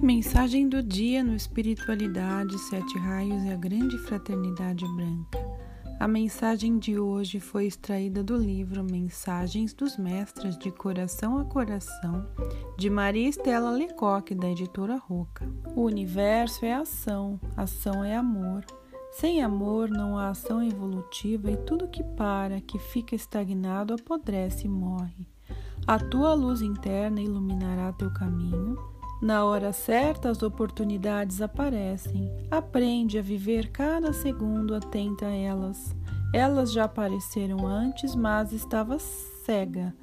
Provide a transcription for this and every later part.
Mensagem do dia no Espiritualidade, Sete Raios e a Grande Fraternidade Branca. A mensagem de hoje foi extraída do livro Mensagens dos Mestres de Coração a Coração, de Maria Estela Lecoque, da editora Roca. O universo é ação, ação é amor. Sem amor não há ação evolutiva e tudo que para, que fica estagnado, apodrece e morre. A tua luz interna iluminará teu caminho. Na hora certa, as oportunidades aparecem. Aprende a viver cada segundo atenta a elas. Elas já apareceram antes, mas estavas cega.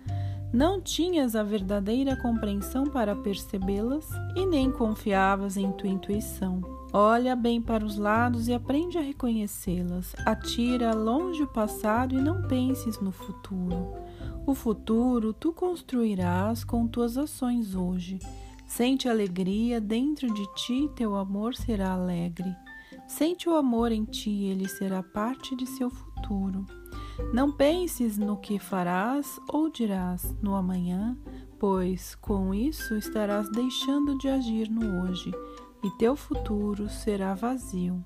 Não tinhas a verdadeira compreensão para percebê-las e nem confiavas em tua intuição. Olha bem para os lados e aprende a reconhecê-las. Atira longe o passado e não penses no futuro. O futuro tu construirás com tuas ações hoje. Sente alegria dentro de ti, teu amor será alegre. Sente o amor em ti, ele será parte de seu futuro. Não penses no que farás ou dirás no amanhã, pois com isso estarás deixando de agir no hoje e teu futuro será vazio.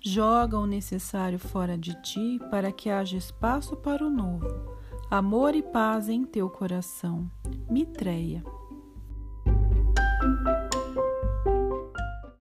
Joga o necessário fora de ti para que haja espaço para o novo amor e paz em teu coração. Mitreia.